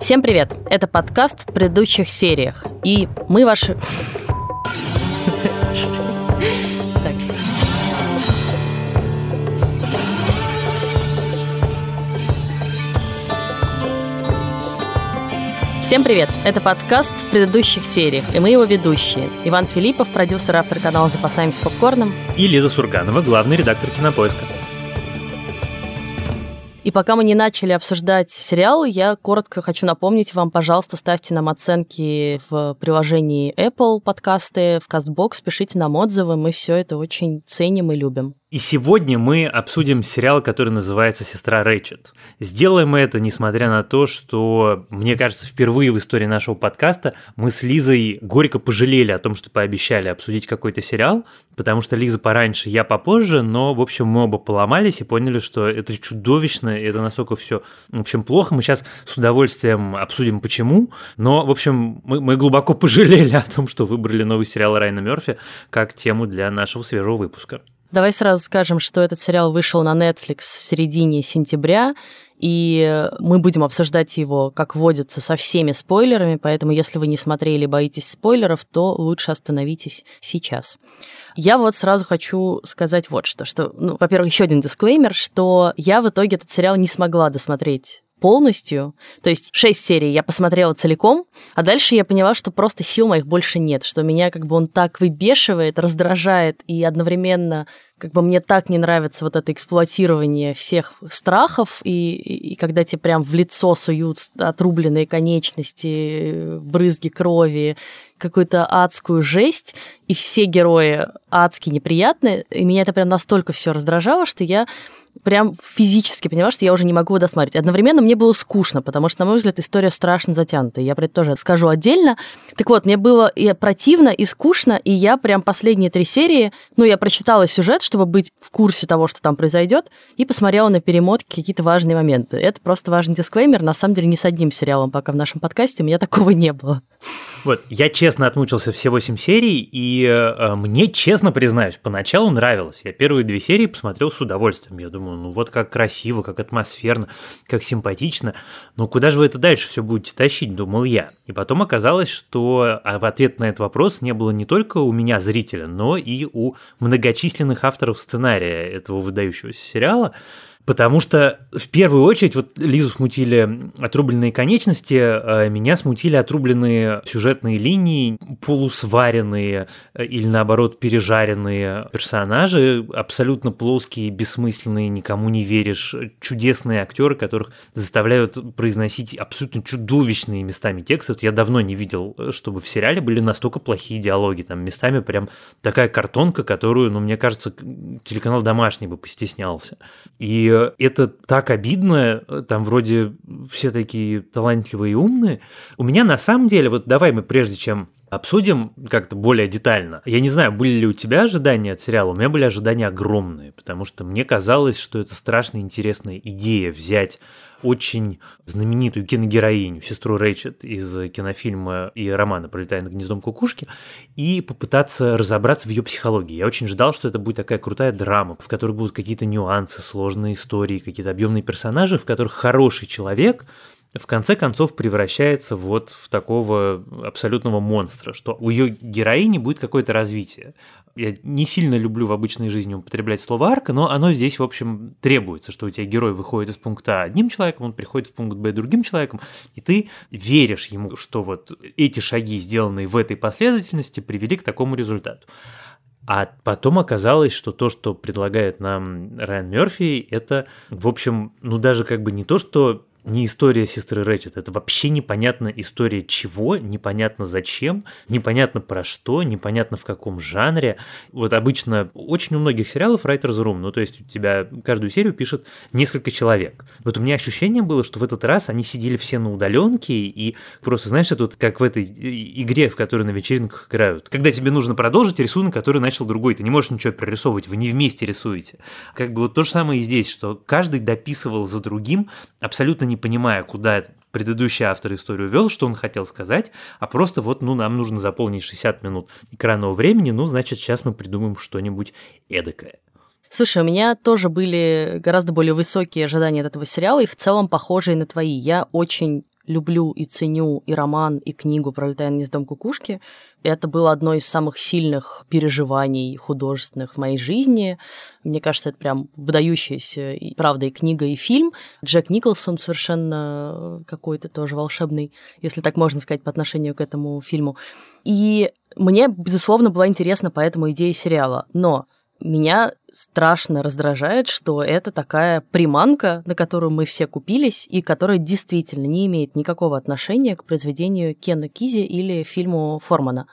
Всем привет! Это подкаст в предыдущих сериях. И мы ваши... Всем привет! Это подкаст в предыдущих сериях, и мы его ведущие. Иван Филиппов, продюсер, автор канала «Запасаемся попкорном». И Лиза Сурганова, главный редактор «Кинопоиска». И пока мы не начали обсуждать сериал, я коротко хочу напомнить вам, пожалуйста, ставьте нам оценки в приложении Apple подкасты, в CastBox, пишите нам отзывы, мы все это очень ценим и любим. И сегодня мы обсудим сериал, который называется «Сестра Рэйчет». Сделаем мы это, несмотря на то, что, мне кажется, впервые в истории нашего подкаста мы с Лизой горько пожалели о том, что пообещали обсудить какой-то сериал, потому что Лиза пораньше, я попозже, но, в общем, мы оба поломались и поняли, что это чудовищно, и это настолько все, в общем, плохо. Мы сейчас с удовольствием обсудим, почему, но, в общем, мы, мы глубоко пожалели о том, что выбрали новый сериал Райана Мерфи как тему для нашего свежего выпуска. Давай сразу скажем, что этот сериал вышел на Netflix в середине сентября, и мы будем обсуждать его, как водится, со всеми спойлерами, поэтому если вы не смотрели и боитесь спойлеров, то лучше остановитесь сейчас. Я вот сразу хочу сказать вот что, что, ну, во-первых, еще один дисклеймер, что я в итоге этот сериал не смогла досмотреть полностью. То есть шесть серий я посмотрела целиком, а дальше я поняла, что просто сил моих больше нет, что меня как бы он так выбешивает, раздражает и одновременно как бы мне так не нравится вот это эксплуатирование всех страхов, и, и, и когда тебе прям в лицо суют отрубленные конечности, брызги крови, какую-то адскую жесть, и все герои адски неприятные, и меня это прям настолько все раздражало, что я прям физически поняла, что я уже не могу его досмотреть. Одновременно мне было скучно, потому что, на мой взгляд, история страшно затянутая. Я про это тоже скажу отдельно. Так вот, мне было и противно, и скучно, и я прям последние три серии, ну, я прочитала сюжет, чтобы быть в курсе того, что там произойдет, и посмотрела на перемотки какие-то важные моменты. Это просто важный дисклеймер. На самом деле, ни с одним сериалом пока в нашем подкасте у меня такого не было. Вот, я честно отмучился все восемь серий, и э, мне, честно признаюсь, поначалу нравилось. Я первые две серии посмотрел с удовольствием. Я думаю, ну вот как красиво, как атмосферно, как симпатично. Но куда же вы это дальше все будете тащить, думал я. И потом оказалось, что а в ответ на этот вопрос не было не только у меня зрителя, но и у многочисленных авторов сценария этого выдающегося сериала. Потому что в первую очередь вот Лизу смутили отрубленные конечности, а меня смутили отрубленные сюжетные линии, полусваренные э, или наоборот пережаренные персонажи, абсолютно плоские, бессмысленные, никому не веришь, чудесные актеры, которых заставляют произносить абсолютно чудовищные местами тексты. Вот я давно не видел, чтобы в сериале были настолько плохие диалоги, там местами прям такая картонка, которую, ну, мне кажется, телеканал «Домашний» бы постеснялся. И это так обидно, там вроде все такие талантливые и умные. У меня на самом деле, вот давай мы прежде чем обсудим как-то более детально. Я не знаю, были ли у тебя ожидания от сериала, у меня были ожидания огромные, потому что мне казалось, что это страшно интересная идея взять очень знаменитую киногероиню, сестру Рэйчет из кинофильма и романа «Пролетая над гнездом кукушки» и попытаться разобраться в ее психологии. Я очень ждал, что это будет такая крутая драма, в которой будут какие-то нюансы, сложные истории, какие-то объемные персонажи, в которых хороший человек в конце концов превращается вот в такого абсолютного монстра, что у ее героини будет какое-то развитие. Я не сильно люблю в обычной жизни употреблять слово арка, но оно здесь, в общем, требуется, что у тебя герой выходит из пункта А одним человеком, он приходит в пункт Б другим человеком, и ты веришь ему, что вот эти шаги, сделанные в этой последовательности, привели к такому результату. А потом оказалось, что то, что предлагает нам Райан Мерфи, это, в общем, ну даже как бы не то, что не история сестры Рэчет, это вообще непонятно история чего, непонятно зачем, непонятно про что, непонятно в каком жанре. Вот обычно очень у многих сериалов Writer's Room, ну то есть у тебя каждую серию пишет несколько человек. Вот у меня ощущение было, что в этот раз они сидели все на удаленке и просто, знаешь, это вот как в этой игре, в которой на вечеринках играют. Когда тебе нужно продолжить рисунок, который начал другой, ты не можешь ничего прорисовывать, вы не вместе рисуете. Как бы вот то же самое и здесь, что каждый дописывал за другим абсолютно не понимая, куда предыдущий автор историю вел, что он хотел сказать, а просто вот, ну, нам нужно заполнить 60 минут экранного времени, ну, значит, сейчас мы придумаем что-нибудь эдакое. Слушай, у меня тоже были гораздо более высокие ожидания от этого сериала и в целом похожие на твои. Я очень люблю и ценю и роман, и книгу «Пролетая над гнездом кукушки». Это было одно из самых сильных переживаний художественных в моей жизни. Мне кажется, это прям выдающаяся, и, правда, и книга, и фильм. Джек Николсон совершенно какой-то тоже волшебный, если так можно сказать, по отношению к этому фильму. И мне, безусловно, была интересна поэтому идея сериала. Но меня страшно раздражает, что это такая приманка, на которую мы все купились, и которая действительно не имеет никакого отношения к произведению Кена Кизи или фильму Формана.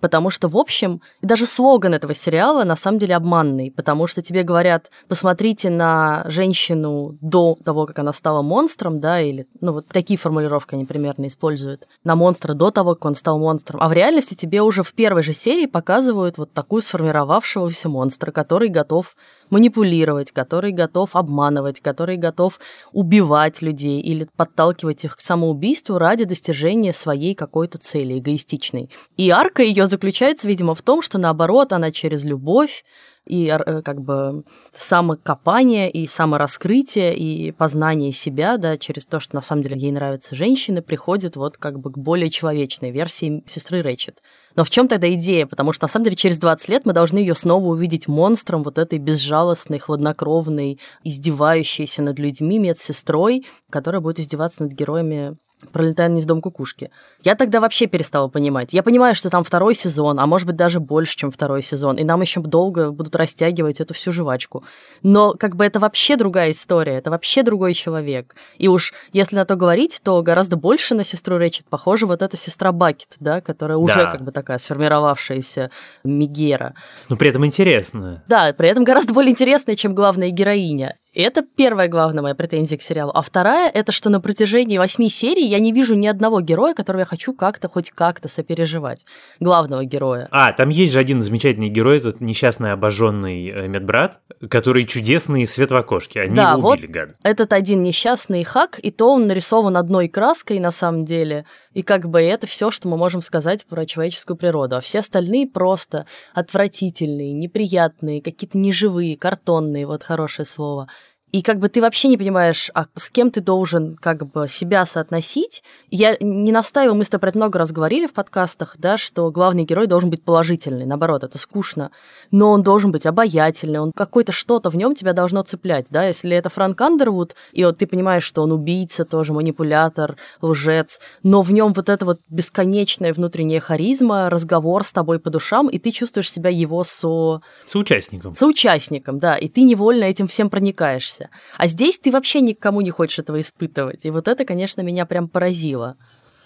Потому что, в общем, даже слоган этого сериала на самом деле обманный, потому что тебе говорят, посмотрите на женщину до того, как она стала монстром, да, или, ну, вот такие формулировки они примерно используют, на монстра до того, как он стал монстром. А в реальности тебе уже в первой же серии показывают вот такую сформировавшегося монстра, который готов манипулировать, который готов обманывать, который готов убивать людей или подталкивать их к самоубийству ради достижения своей какой-то цели эгоистичной. И арка ее заключается, видимо, в том, что наоборот, она через любовь и э, как бы самокопание, и самораскрытие, и познание себя, да, через то, что на самом деле ей нравятся женщины, приходит вот как бы к более человечной версии сестры Рэчет. Но в чем тогда идея? Потому что на самом деле через 20 лет мы должны ее снова увидеть монстром, вот этой безжалостной, хладнокровной, издевающейся над людьми медсестрой, которая будет издеваться над героями пролетая из дом кукушки. Я тогда вообще перестала понимать. Я понимаю, что там второй сезон, а может быть даже больше, чем второй сезон, и нам еще долго будут растягивать эту всю жвачку. Но как бы это вообще другая история, это вообще другой человек. И уж если на то говорить, то гораздо больше на сестру Рэчет похожа вот эта сестра Бакет, да, которая уже да. как бы такая сформировавшаяся Мигера. Но при этом интересная. Да, при этом гораздо более интересная, чем главная героиня. Это первая главная моя претензия к сериалу. А вторая — это что на протяжении восьми серий я не вижу ни одного героя, которого я хочу как-то, хоть как-то сопереживать. Главного героя. А, там есть же один замечательный герой, этот несчастный обожженный э, медбрат, который чудесный свет в окошке. Они да, его убили, вот гад. этот один несчастный хак, и то он нарисован одной краской на самом деле. И как бы это все, что мы можем сказать про человеческую природу. А все остальные просто отвратительные, неприятные, какие-то неживые, картонные, вот хорошее слово. И как бы ты вообще не понимаешь, а с кем ты должен как бы себя соотносить. Я не настаиваю, мы с тобой про это много раз говорили в подкастах, да, что главный герой должен быть положительный, наоборот, это скучно. Но он должен быть обаятельный, он какое-то что-то в нем тебя должно цеплять, да, если это Франк Андервуд, и вот ты понимаешь, что он убийца тоже, манипулятор, лжец, но в нем вот эта вот бесконечная внутренняя харизма, разговор с тобой по душам, и ты чувствуешь себя его со... Соучастником. Соучастником, да, и ты невольно этим всем проникаешься. А здесь ты вообще никому не хочешь этого испытывать. И вот это, конечно, меня прям поразило.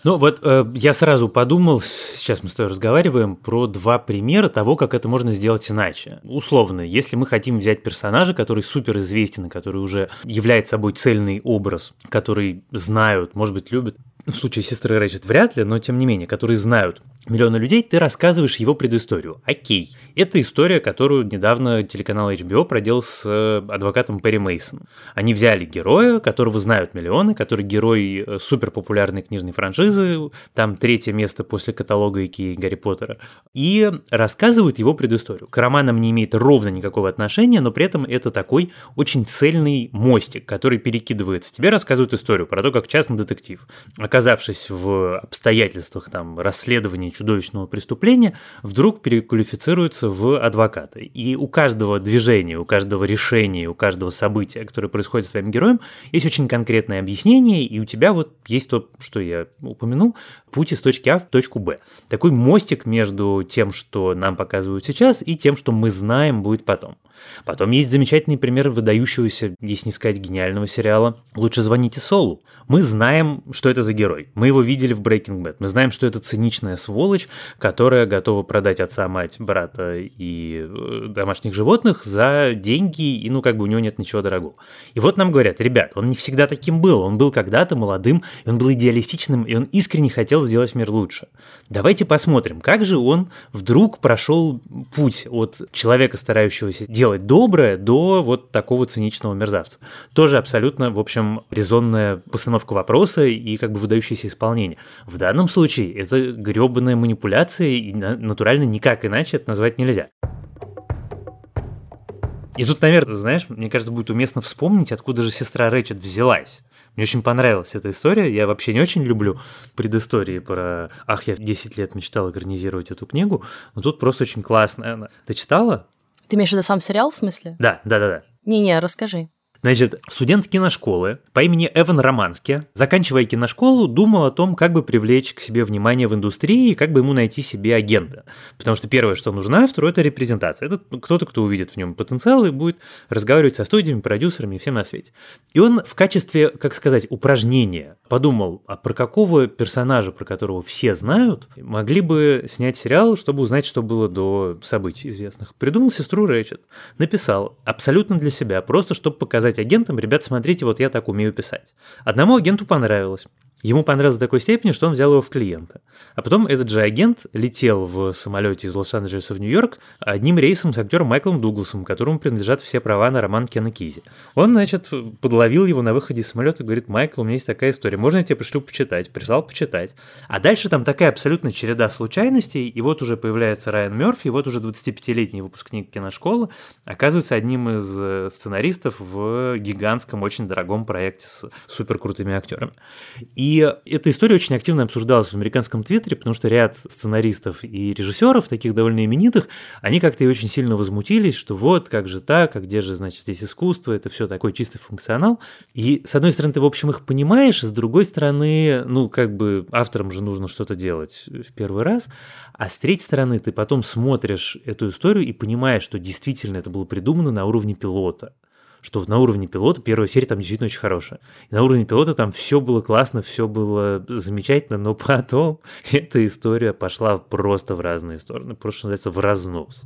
Ну вот э, я сразу подумал, сейчас мы с тобой разговариваем, про два примера того, как это можно сделать иначе. Условно, если мы хотим взять персонажа, который супер известен, который уже является собой цельный образ, который знают, может быть, любят, в случае сестры Рэчет вряд ли, но тем не менее, которые знают миллиона людей, ты рассказываешь его предысторию. Окей. Это история, которую недавно телеканал HBO проделал с э, адвокатом Перри Мейсоном. Они взяли героя, которого знают миллионы, который герой э, супер популярной книжной франшизы, там третье место после каталога Ики Гарри Поттера, и рассказывают его предысторию. К романам не имеет ровно никакого отношения, но при этом это такой очень цельный мостик, который перекидывается. Тебе рассказывают историю про то, как частный детектив, оказавшись в обстоятельствах там расследования чудовищного преступления, вдруг переквалифицируется в адвоката. И у каждого движения, у каждого решения, у каждого события, которое происходит с твоим героем, есть очень конкретное объяснение, и у тебя вот есть то, что я упомянул, путь из точки А в точку Б. Такой мостик между тем, что нам показывают сейчас, и тем, что мы знаем будет потом. Потом есть замечательный пример выдающегося, если не сказать гениального сериала «Лучше звоните Солу». Мы знаем, что это за герой. Мы его видели в Breaking Bad. Мы знаем, что это циничная сволочь, которая готова продать отца, мать, брата и э, домашних животных за деньги, и ну как бы у него нет ничего дорогого. И вот нам говорят, ребят, он не всегда таким был. Он был когда-то молодым, и он был идеалистичным, и он искренне хотел сделать мир лучше. Давайте посмотрим, как же он вдруг прошел путь от человека, старающегося делать доброе, до вот такого циничного мерзавца. Тоже абсолютно, в общем, резонная постановка вопроса и как бы выдающееся исполнение. В данном случае это гребаная манипуляция, и натурально никак иначе это назвать нельзя. И тут, наверное, знаешь, мне кажется, будет уместно вспомнить, откуда же сестра Рэчет взялась. Мне очень понравилась эта история. Я вообще не очень люблю предыстории про «Ах, я 10 лет мечтал экранизировать эту книгу», но тут просто очень классная она. Ты читала? Ты имеешь в виду сам сериал, в смысле? Да, да, да, да. Не-не, расскажи. Значит, студент киношколы по имени Эван Романски, заканчивая киношколу, думал о том, как бы привлечь к себе внимание в индустрии и как бы ему найти себе агента. Потому что первое, что нужно, второе – это репрезентация. Это кто-то, кто увидит в нем потенциал и будет разговаривать со студиями, продюсерами и всем на свете. И он в качестве, как сказать, упражнения подумал, а про какого персонажа, про которого все знают, могли бы снять сериал, чтобы узнать, что было до событий известных. Придумал сестру Рэчет, написал абсолютно для себя, просто чтобы показать сказать агентам, ребят, смотрите, вот я так умею писать. Одному агенту понравилось. Ему понравилось до такой степени, что он взял его в клиента. А потом этот же агент летел в самолете из Лос-Анджелеса в Нью-Йорк одним рейсом с актером Майклом Дугласом, которому принадлежат все права на роман Кена Кизи. Он, значит, подловил его на выходе из самолета и говорит, Майкл, у меня есть такая история, можно я тебе пришлю почитать? Прислал почитать. А дальше там такая абсолютно череда случайностей, и вот уже появляется Райан Мерфи, и вот уже 25-летний выпускник киношколы оказывается одним из э, сценаристов в гигантском, очень дорогом проекте с суперкрутыми актерами. И и эта история очень активно обсуждалась в американском твиттере, потому что ряд сценаристов и режиссеров, таких довольно именитых, они как-то и очень сильно возмутились, что вот, как же так, а где же, значит, здесь искусство, это все такой чистый функционал. И, с одной стороны, ты, в общем, их понимаешь, с другой стороны, ну, как бы авторам же нужно что-то делать в первый раз, а с третьей стороны, ты потом смотришь эту историю и понимаешь, что действительно это было придумано на уровне пилота что на уровне пилота первая серия там действительно очень хорошая. И на уровне пилота там все было классно, все было замечательно, но потом эта история пошла просто в разные стороны, просто, что называется, в разнос.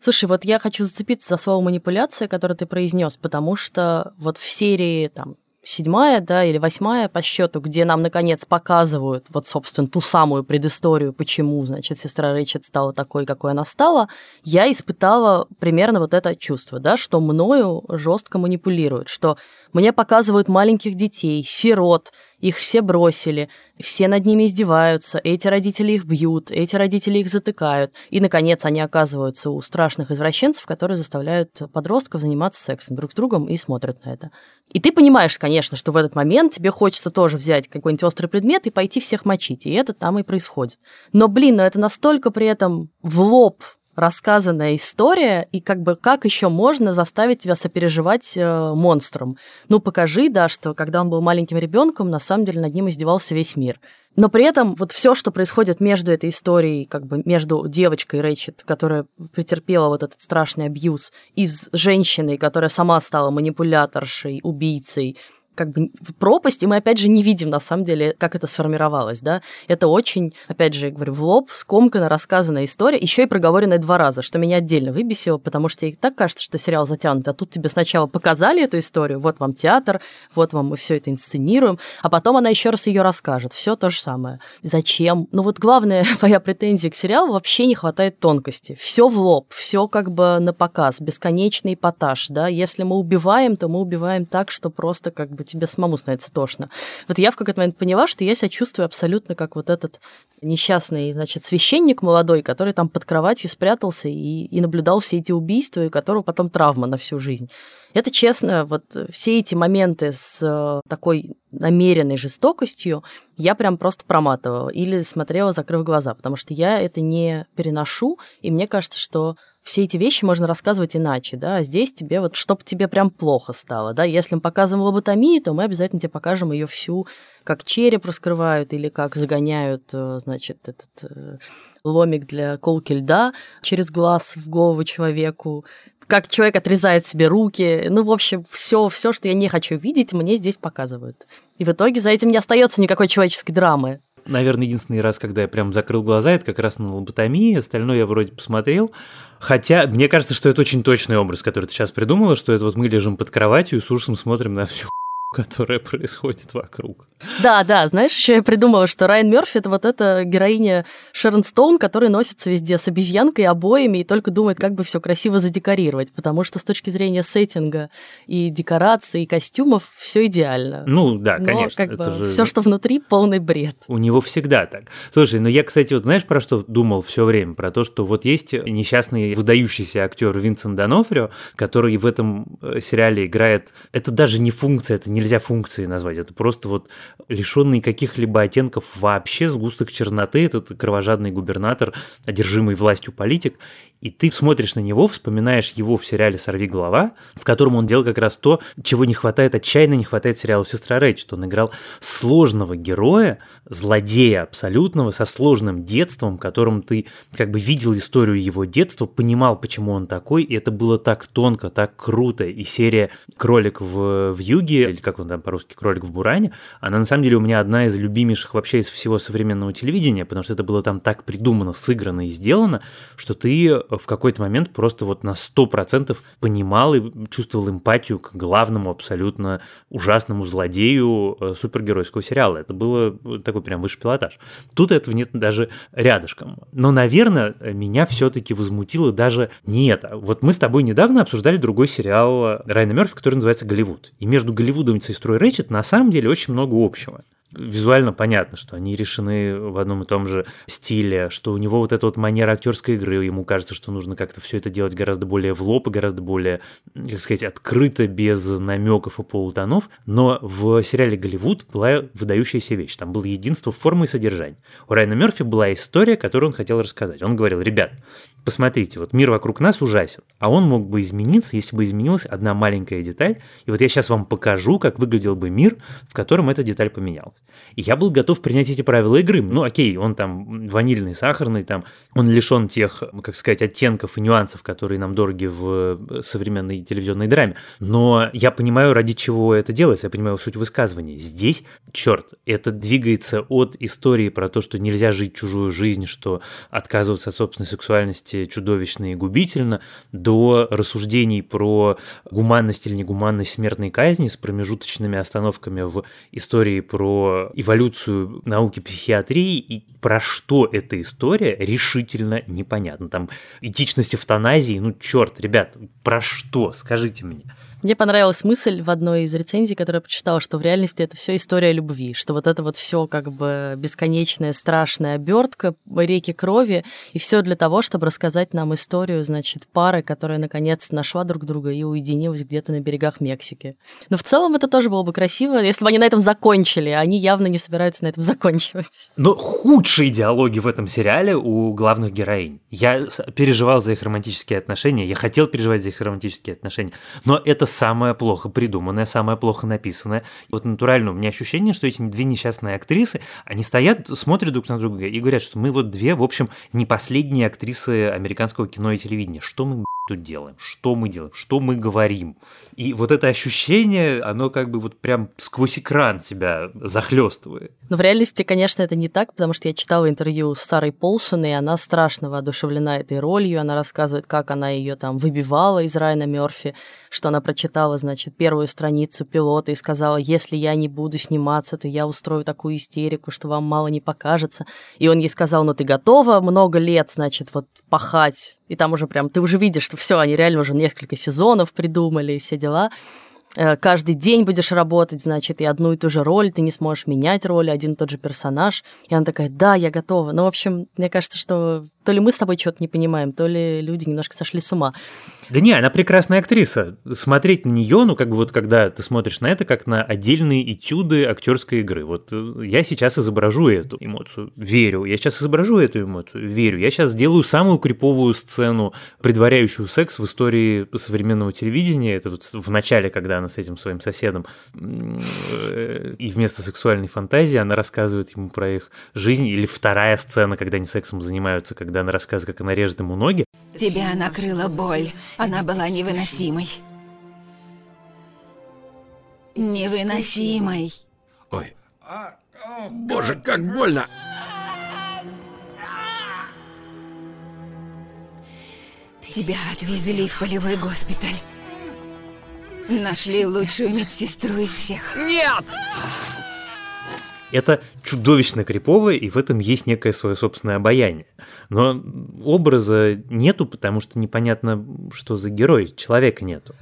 Слушай, вот я хочу зацепиться за слово манипуляция, которое ты произнес, потому что вот в серии там седьмая, да, или восьмая по счету, где нам, наконец, показывают вот, собственно, ту самую предысторию, почему, значит, сестра Рэчет стала такой, какой она стала, я испытала примерно вот это чувство, да, что мною жестко манипулируют, что мне показывают маленьких детей, сирот, их все бросили, все над ними издеваются, эти родители их бьют, эти родители их затыкают. И, наконец, они оказываются у страшных извращенцев, которые заставляют подростков заниматься сексом друг с другом и смотрят на это. И ты понимаешь, конечно, что в этот момент тебе хочется тоже взять какой-нибудь острый предмет и пойти всех мочить. И это там и происходит. Но, блин, но это настолько при этом в лоб рассказанная история, и как бы как еще можно заставить тебя сопереживать э, монстрам? Ну, покажи, да, что когда он был маленьким ребенком, на самом деле над ним издевался весь мир. Но при этом вот все, что происходит между этой историей, как бы между девочкой Рэчет, которая претерпела вот этот страшный абьюз, и женщиной, которая сама стала манипуляторшей, убийцей, как бы пропасть, и мы, опять же, не видим, на самом деле, как это сформировалось, да. Это очень, опять же, говорю, в лоб, скомканно рассказанная история, еще и проговоренная два раза, что меня отдельно выбесило, потому что и так кажется, что сериал затянут, а тут тебе сначала показали эту историю, вот вам театр, вот вам мы все это инсценируем, а потом она еще раз ее расскажет, все то же самое. Зачем? Ну вот главная моя претензия к сериалу, вообще не хватает тонкости. Все в лоб, все как бы на показ, бесконечный эпатаж, да. Если мы убиваем, то мы убиваем так, что просто как бы бы тебе самому становится тошно. Вот я в какой-то момент поняла, что я себя чувствую абсолютно как вот этот несчастный, значит, священник молодой, который там под кроватью спрятался и, и наблюдал все эти убийства, и у которого потом травма на всю жизнь. Это честно, вот все эти моменты с э, такой намеренной жестокостью я прям просто проматывала или смотрела, закрыв глаза, потому что я это не переношу, и мне кажется, что все эти вещи можно рассказывать иначе, да, а здесь тебе вот, чтобы тебе прям плохо стало, да, если мы показываем лоботомию, то мы обязательно тебе покажем ее всю, как череп раскрывают или как загоняют, э, значит, этот э, ломик для колки льда через глаз в голову человеку, как человек отрезает себе руки. Ну, в общем, все, все, что я не хочу видеть, мне здесь показывают. И в итоге за этим не остается никакой человеческой драмы. Наверное, единственный раз, когда я прям закрыл глаза, это как раз на лоботомии, остальное я вроде посмотрел. Хотя, мне кажется, что это очень точный образ, который ты сейчас придумала, что это вот мы лежим под кроватью и с ужасом смотрим на всю которая происходит вокруг. Да, да, знаешь, еще я придумала, что Райан Мерфи это вот эта героиня Шерон Стоун, которая носится везде с обезьянкой, обоями и только думает, как бы все красиво задекорировать, потому что с точки зрения сеттинга и декорации, и костюмов все идеально. Ну да, Но, конечно. Как бы, же... Все, что внутри, полный бред. У него всегда так. Слушай, ну я, кстати, вот знаешь, про что думал все время? Про то, что вот есть несчастный выдающийся актер Винсент Донофрио, который в этом э, сериале играет... Это даже не функция, это не нельзя функцией назвать, это просто вот лишенный каких-либо оттенков вообще сгусток черноты, этот кровожадный губернатор, одержимый властью политик, и ты смотришь на него, вспоминаешь его в сериале «Сорви голова», в котором он делал как раз то, чего не хватает, отчаянно не хватает сериалу «Сестра Рэйчет». Он играл сложного героя, злодея абсолютного, со сложным детством, которым ты как бы видел историю его детства, понимал, почему он такой, и это было так тонко, так круто. И серия «Кролик в, в юге», или как он там по-русски «Кролик в буране», она на самом деле у меня одна из любимейших вообще из всего современного телевидения, потому что это было там так придумано, сыграно и сделано, что ты в какой-то момент просто вот на 100% понимал и чувствовал эмпатию к главному абсолютно ужасному злодею э, супергеройского сериала. Это было такой прям высший пилотаж. Тут этого нет даже рядышком. Но, наверное, меня все-таки возмутило даже не это. Вот мы с тобой недавно обсуждали другой сериал Райана Мерфи, который называется «Голливуд». И между Голливудом и сестрой Рэчет на самом деле очень много общего визуально понятно, что они решены в одном и том же стиле, что у него вот эта вот манера актерской игры, ему кажется, что нужно как-то все это делать гораздо более в лоб и гораздо более, как сказать, открыто, без намеков и полутонов. Но в сериале «Голливуд» была выдающаяся вещь. Там было единство формы и содержания. У Райана Мерфи была история, которую он хотел рассказать. Он говорил, ребят, посмотрите, вот мир вокруг нас ужасен, а он мог бы измениться, если бы изменилась одна маленькая деталь. И вот я сейчас вам покажу, как выглядел бы мир, в котором эта деталь поменялась. И я был готов принять эти правила игры. Ну, окей, он там ванильный, сахарный, там, он лишен тех, как сказать, оттенков и нюансов, которые нам дороги в современной телевизионной драме. Но я понимаю, ради чего это делается, я понимаю суть высказывания. Здесь, черт, это двигается от истории про то, что нельзя жить чужую жизнь, что отказываться от собственной сексуальности чудовищно и губительно, до рассуждений про гуманность или негуманность смертной казни с промежуточными остановками в истории про эволюцию науки психиатрии и про что эта история решительно непонятно. Там этичность эвтаназии, ну черт, ребят, про что, скажите мне. Мне понравилась мысль в одной из рецензий, которую я прочитала, что в реальности это все история любви, что вот это вот все как бы бесконечная страшная обертка, реки крови, и все для того, чтобы рассказать нам историю, значит, пары, которая наконец нашла друг друга и уединилась где-то на берегах Мексики. Но в целом это тоже было бы красиво, если бы они на этом закончили, они явно не собираются на этом заканчивать. Но худшие диалоги в этом сериале у главных героинь. Я переживал за их романтические отношения, я хотел переживать за их романтические отношения, но это самое плохо придуманное, самое плохо написанное. Вот натурально у меня ощущение, что эти две несчастные актрисы, они стоят, смотрят друг на друга и говорят, что мы вот две, в общем, не последние актрисы американского кино и телевидения. Что мы тут делаем, что мы делаем, что мы говорим. И вот это ощущение, оно как бы вот прям сквозь экран тебя захлестывает. Но в реальности, конечно, это не так, потому что я читала интервью с Сарой Полсон, и она страшно воодушевлена этой ролью. Она рассказывает, как она ее там выбивала из Райана Мерфи, что она прочитала, значит, первую страницу пилота и сказала, если я не буду сниматься, то я устрою такую истерику, что вам мало не покажется. И он ей сказал, ну ты готова много лет, значит, вот пахать. И там уже прям, ты уже видишь, что все, они реально уже несколько сезонов придумали и все дела. Э, каждый день будешь работать, значит, и одну и ту же роль, ты не сможешь менять роли, один и тот же персонаж. И она такая, да, я готова. Ну, в общем, мне кажется, что то ли мы с тобой что-то не понимаем, то ли люди немножко сошли с ума. Да не, она прекрасная актриса. Смотреть на нее, ну, как бы вот когда ты смотришь на это, как на отдельные этюды актерской игры. Вот э, я сейчас изображу эту эмоцию, верю. Я сейчас изображу эту эмоцию, верю. Я сейчас сделаю самую криповую сцену, предваряющую секс в истории современного телевидения. Это вот в начале, когда она с этим своим соседом, э, и вместо сексуальной фантазии она рассказывает ему про их жизнь. Или вторая сцена, когда они сексом занимаются, когда она рассказывает, как она режет ему ноги. Тебя накрыла боль. Она была невыносимой. Невыносимой. Ой. Боже, как больно. Тебя отвезли в полевой госпиталь. Нашли лучшую медсестру из всех. Нет! Это чудовищно криповое, и в этом есть некое свое собственное обаяние. Но образа нету, потому что непонятно, что за герой, человека нету.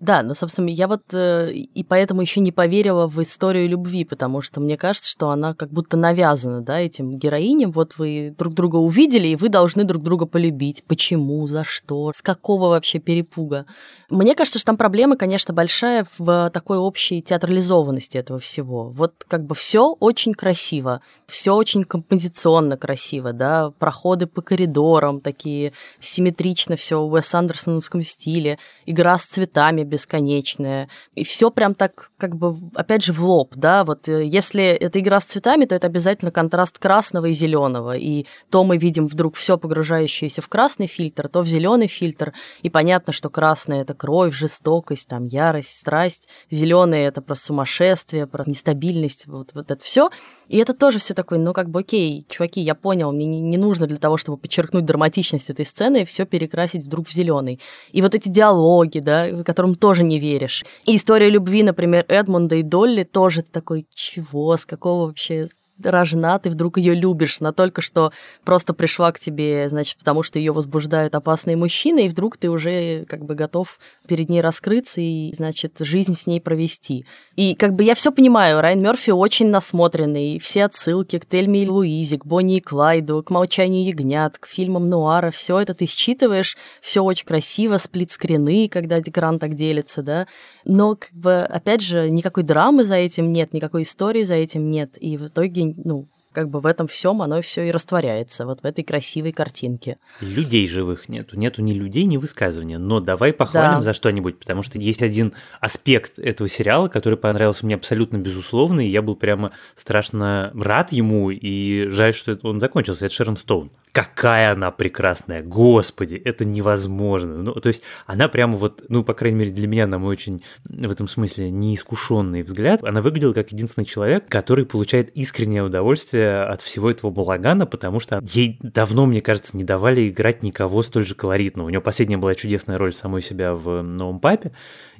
Да, но, собственно, я вот э, и поэтому еще не поверила в историю любви, потому что мне кажется, что она как будто навязана, да, этим героиням. Вот вы друг друга увидели, и вы должны друг друга полюбить. Почему, за что, с какого вообще перепуга. Мне кажется, что там проблема, конечно, большая в такой общей театрализованности этого всего. Вот как бы все очень красиво, все очень композиционно красиво, да, проходы по коридорам такие симметрично, все в Уэс Андерсоновском стиле, игра с цветами бесконечная. И все прям так, как бы, опять же, в лоб, да, вот э, если это игра с цветами, то это обязательно контраст красного и зеленого. И то мы видим вдруг все погружающееся в красный фильтр, то в зеленый фильтр. И понятно, что красный это кровь, жестокость, там, ярость, страсть. Зеленый это про сумасшествие, про нестабильность, вот, вот это все. И это тоже все такое, ну, как бы, окей, чуваки, я понял, мне не, не нужно для того, чтобы подчеркнуть драматичность этой сцены, все перекрасить вдруг в зеленый. И вот эти диалоги, да, которым тоже не веришь. И история любви, например, Эдмунда и Долли тоже такой, чего, с какого вообще рожна, ты вдруг ее любишь, она только что просто пришла к тебе, значит, потому что ее возбуждают опасные мужчины, и вдруг ты уже как бы готов перед ней раскрыться и, значит, жизнь с ней провести. И как бы я все понимаю, Райан Мерфи очень насмотренный, все отсылки к Тельме и Луизе, к Бонни и Клайду, к Молчанию ягнят, к фильмам Нуара, все это ты считываешь, все очень красиво, сплитскрины, когда экран так делится, да, но как бы, опять же, никакой драмы за этим нет, никакой истории за этим нет, и в итоге ну, как бы в этом всем оно все и растворяется, вот в этой красивой картинке. Людей живых нету, нету ни людей, ни высказывания. Но давай похвалим да. за что-нибудь, потому что есть один аспект этого сериала, который понравился мне абсолютно безусловно, и я был прямо страшно рад ему, и жаль, что он закончился. Это Шерон Стоун какая она прекрасная, господи, это невозможно. Ну, то есть она прямо вот, ну, по крайней мере, для меня, на мой очень, в этом смысле, неискушенный взгляд, она выглядела как единственный человек, который получает искреннее удовольствие от всего этого балагана, потому что ей давно, мне кажется, не давали играть никого столь же колоритного. У нее последняя была чудесная роль самой себя в «Новом папе»,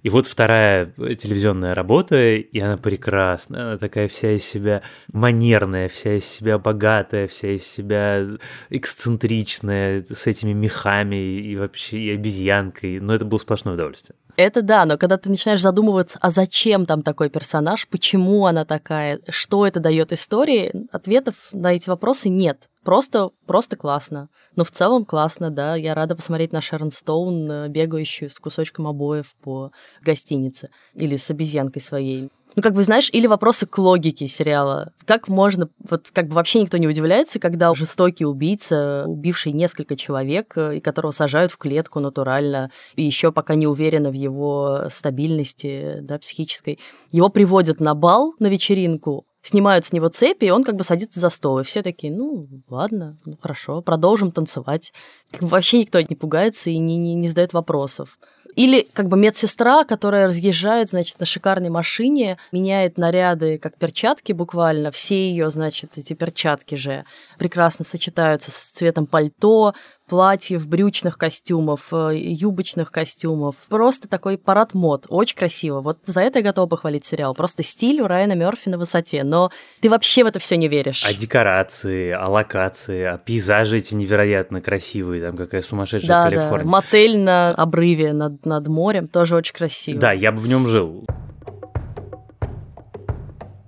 и вот вторая телевизионная работа, и она прекрасна, она такая вся из себя манерная, вся из себя богатая, вся из себя эксцентричная, с этими мехами и вообще и обезьянкой. Но это было сплошное удовольствие. Это да, но когда ты начинаешь задумываться, а зачем там такой персонаж, почему она такая, что это дает истории, ответов на эти вопросы нет. Просто, просто классно. Но в целом классно, да. Я рада посмотреть на Шерон Стоун, э, бегающую с кусочком обоев по гостинице или с обезьянкой своей. Ну, как бы, знаешь, или вопросы к логике сериала. Как можно, вот как бы вообще никто не удивляется, когда жестокий убийца, убивший несколько человек, э, и которого сажают в клетку натурально, и еще пока не уверены в его стабильности, да, психической, его приводят на бал, на вечеринку, снимают с него цепи, и он как бы садится за стол. И все такие, ну, ладно, ну, хорошо, продолжим танцевать. Вообще никто не пугается и не, не, не задает вопросов. Или как бы медсестра, которая разъезжает, значит, на шикарной машине, меняет наряды, как перчатки буквально. Все ее, значит, эти перчатки же прекрасно сочетаются с цветом пальто, платьев, брючных костюмов, э, юбочных костюмов. Просто такой парад мод. Очень красиво. Вот за это я готова похвалить сериал. Просто стиль у Райана Мерфи на высоте. Но ты вообще в это все не веришь. А декорации, а локации, а пейзажи эти невероятно красивые. Там какая сумасшедшая да, Калифорния. Да, мотель на обрыве над, над морем тоже очень красиво. Да, я бы в нем жил.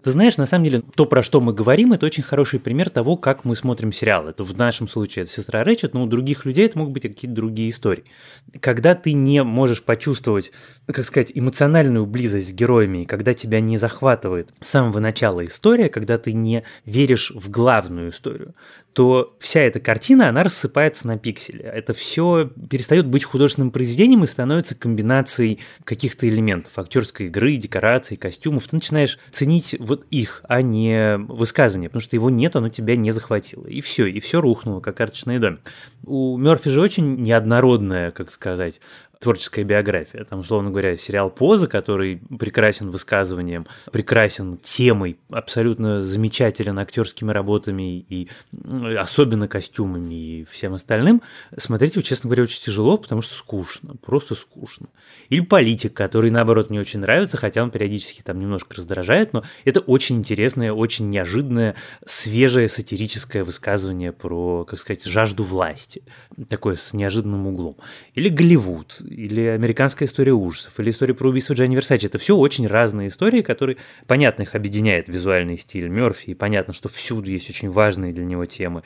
Ты знаешь, на самом деле, то, про что мы говорим, это очень хороший пример того, как мы смотрим сериал. Это в нашем случае это «Сестра Рэчет», но у других людей это могут быть какие-то другие истории. Когда ты не можешь почувствовать, ну, как сказать, эмоциональную близость с героями, когда тебя не захватывает с самого начала история, когда ты не веришь в главную историю, то вся эта картина, она рассыпается на пиксели. Это все перестает быть художественным произведением и становится комбинацией каких-то элементов актерской игры, декораций, костюмов. Ты начинаешь ценить вот их, а не высказывание, потому что его нет, оно тебя не захватило. И все, и все рухнуло, как карточный домик. У Мерфи же очень неоднородная, как сказать, творческая биография. Там, условно говоря, сериал «Поза», который прекрасен высказыванием, прекрасен темой, абсолютно замечателен актерскими работами и особенно костюмами и всем остальным, смотреть его, честно говоря, очень тяжело, потому что скучно, просто скучно. Или «Политик», который, наоборот, мне очень нравится, хотя он периодически там немножко раздражает, но это очень интересное, очень неожиданное, свежее сатирическое высказывание про, как сказать, жажду власти, такое с неожиданным углом. Или «Голливуд», или американская история ужасов, или история про убийство Джанни Версачи. Это все очень разные истории, которые, понятно, их объединяет визуальный стиль Мерфи, и понятно, что всюду есть очень важные для него темы,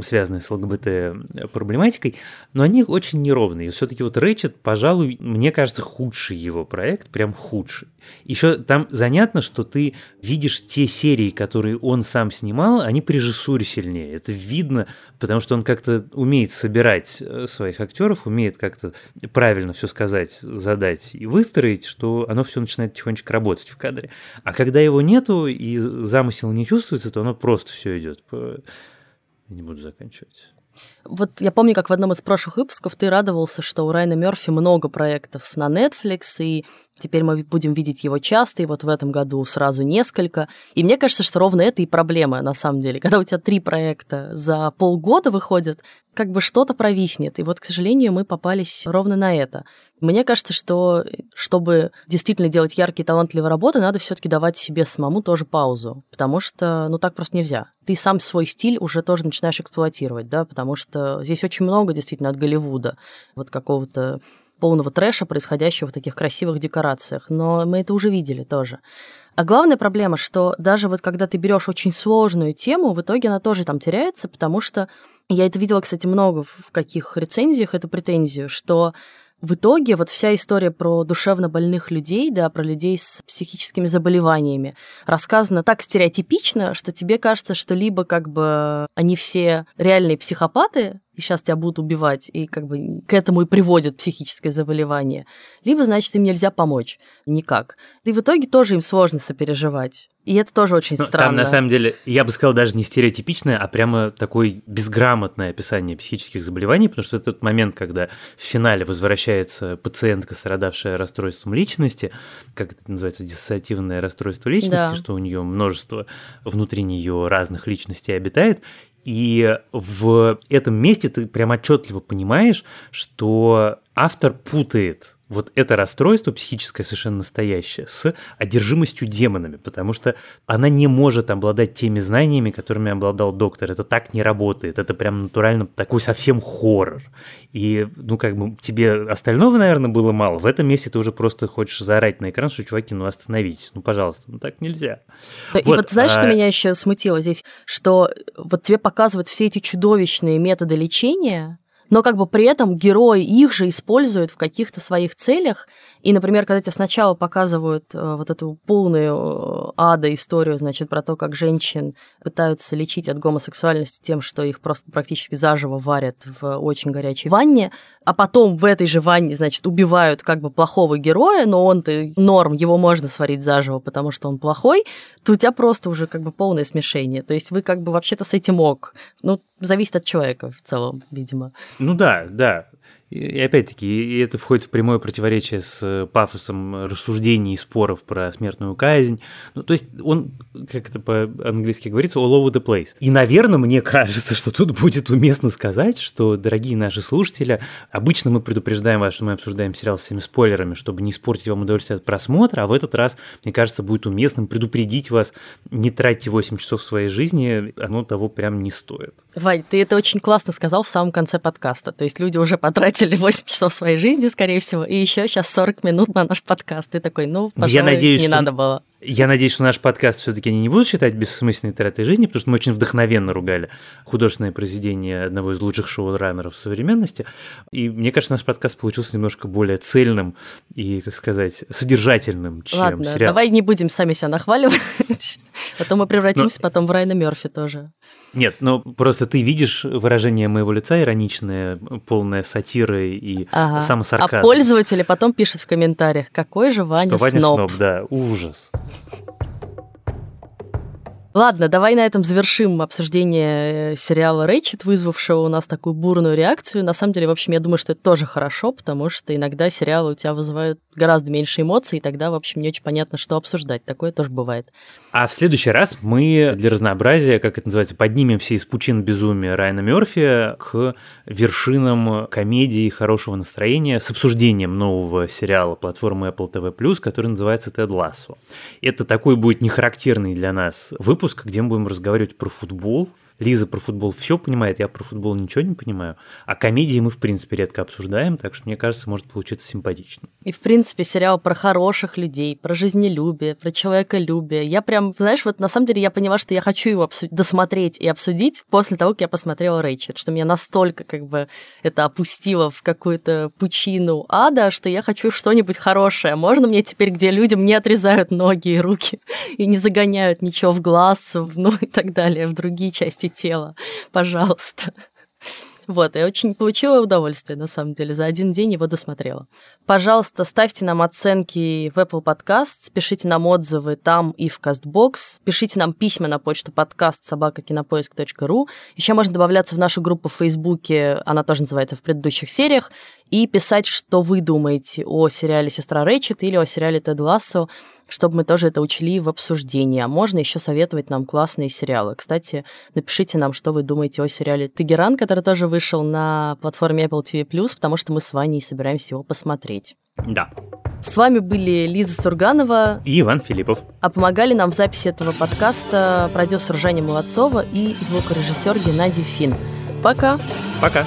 связанные с ЛГБТ-проблематикой, но они очень неровные. Все-таки вот Рэчет, пожалуй, мне кажется, худший его проект, прям худший. Еще там занятно, что ты видишь те серии, которые он сам снимал, они при режиссуре сильнее. Это видно, потому что он как-то умеет собирать э, своих актеров, умеет как-то правильно все сказать, задать и выстроить, что оно все начинает тихонечко работать в кадре. А когда его нету и замысел не чувствуется, то оно просто все идет. Не буду заканчивать. Вот я помню, как в одном из прошлых выпусков ты радовался, что у Райна Мерфи много проектов на Netflix, и теперь мы будем видеть его часто, и вот в этом году сразу несколько. И мне кажется, что ровно это и проблема, на самом деле. Когда у тебя три проекта за полгода выходят, как бы что-то провиснет. И вот, к сожалению, мы попались ровно на это. Мне кажется, что чтобы действительно делать яркие, талантливые работы, надо все-таки давать себе самому тоже паузу, потому что, ну, так просто нельзя. Ты сам свой стиль уже тоже начинаешь эксплуатировать, да, потому что здесь очень много действительно от Голливуда, вот какого-то полного трэша, происходящего в таких красивых декорациях. Но мы это уже видели тоже. А главная проблема, что даже вот когда ты берешь очень сложную тему, в итоге она тоже там теряется, потому что я это видела, кстати, много в каких рецензиях, эту претензию, что в итоге вот вся история про душевно больных людей, да, про людей с психическими заболеваниями, рассказана так стереотипично, что тебе кажется, что либо как бы они все реальные психопаты, и сейчас тебя будут убивать, и как бы к этому и приводит психическое заболевание, либо, значит, им нельзя помочь никак. И в итоге тоже им сложно сопереживать. И это тоже очень ну, странно. Там, на самом деле, я бы сказал, даже не стереотипичное, а прямо такое безграмотное описание психических заболеваний, потому что это тот момент, когда в финале возвращается пациентка, страдавшая расстройством личности, как это называется, диссоциативное расстройство личности, да. что у нее множество внутри нее разных личностей обитает, и в этом месте ты прям отчетливо понимаешь, что автор путает вот это расстройство психическое совершенно настоящее с одержимостью демонами, потому что она не может обладать теми знаниями, которыми обладал доктор. Это так не работает. Это прям натурально такой совсем хоррор. И, ну, как бы тебе остального, наверное, было мало. В этом месте ты уже просто хочешь заорать на экран, что, чуваки, ну, остановитесь. Ну, пожалуйста, ну, так нельзя. И вот, вот знаешь, а... что меня еще смутило здесь? Что вот тебе показывают все эти чудовищные методы лечения, но как бы при этом герои их же используют в каких-то своих целях. И, например, когда тебе сначала показывают э, вот эту полную э, ада историю, значит, про то, как женщин пытаются лечить от гомосексуальности тем, что их просто практически заживо варят в очень горячей ванне, а потом в этой же ванне, значит, убивают как бы плохого героя, но он-то норм, его можно сварить заживо, потому что он плохой, то у тебя просто уже как бы полное смешение. То есть вы как бы вообще-то с этим ок. Ну, зависит от человека в целом, видимо. Ну да, да. И опять-таки, это входит в прямое противоречие с э, пафосом рассуждений и споров про смертную казнь. Ну, то есть он, как это по-английски говорится, all over the place. И, наверное, мне кажется, что тут будет уместно сказать, что, дорогие наши слушатели, обычно мы предупреждаем вас, что мы обсуждаем сериал с всеми спойлерами, чтобы не испортить вам удовольствие от просмотра, а в этот раз, мне кажется, будет уместным предупредить вас, не тратьте 8 часов своей жизни, оно того прям не стоит. Вань, ты это очень классно сказал в самом конце подкаста. То есть люди уже потратили потратили 8 часов своей жизни, скорее всего, и еще сейчас 40 минут на наш подкаст. Ты такой, ну, пожалуй, Я надеюсь, не что... надо было. Я надеюсь, что наш подкаст все-таки они не будут считать бессмысленной тратой жизни, потому что мы очень вдохновенно ругали художественное произведение одного из лучших шоу-раннеров современности. И мне кажется, наш подкаст получился немножко более цельным и, как сказать, содержательным, чем Ладно, сериал. давай не будем сами себя нахваливать, потом мы превратимся Но... потом в Райна Мерфи тоже. Нет, ну просто ты видишь выражение моего лица ироничное, полное сатиры и ага. самосарказма. А пользователи потом пишут в комментариях, какой же Ваня Что Ваня сноб. сноб, да, ужас. Ладно, давай на этом завершим обсуждение э, сериала «Рэйчет», вызвавшего у нас такую бурную реакцию. На самом деле, в общем, я думаю, что это тоже хорошо, потому что иногда сериалы у тебя вызывают гораздо меньше эмоций, и тогда, в общем, не очень понятно, что обсуждать. Такое тоже бывает. А в следующий раз мы для разнообразия, как это называется, поднимемся из пучин безумия Райана Мерфи к вершинам комедии хорошего настроения с обсуждением нового сериала платформы Apple TV+, который называется «Тед Лассо». Это такой будет нехарактерный для нас выпуск, где мы будем разговаривать про футбол, Лиза про футбол все понимает, я про футбол ничего не понимаю. А комедии мы, в принципе, редко обсуждаем, так что, мне кажется, может получиться симпатично. И, в принципе, сериал про хороших людей, про жизнелюбие, про человеколюбие. Я прям, знаешь, вот на самом деле я поняла, что я хочу его обсудить, досмотреть и обсудить после того, как я посмотрела Рэйчет, что меня настолько как бы это опустило в какую-то пучину ада, что я хочу что-нибудь хорошее. Можно мне теперь, где людям не отрезают ноги и руки и не загоняют ничего в глаз, ну и так далее, в другие части тела, пожалуйста. Вот, я очень получила удовольствие, на самом деле. За один день его досмотрела. Пожалуйста, ставьте нам оценки в Apple Podcast, пишите нам отзывы там и в CastBox, пишите нам письма на почту подкаст собакакинопоиск.ру. Еще можно добавляться в нашу группу в Фейсбуке, она тоже называется в предыдущих сериях, и писать, что вы думаете о сериале «Сестра Рэчет» или о сериале «Тед Лассо», чтобы мы тоже это учли в обсуждении. А можно еще советовать нам классные сериалы. Кстати, напишите нам, что вы думаете о сериале «Тегеран», который тоже вышел на платформе Apple TV+, потому что мы с Ваней собираемся его посмотреть. Да. С вами были Лиза Сурганова и Иван Филиппов. А помогали нам в записи этого подкаста продюсер Женя Молодцова и звукорежиссер Геннадий Фин. Пока. Пока.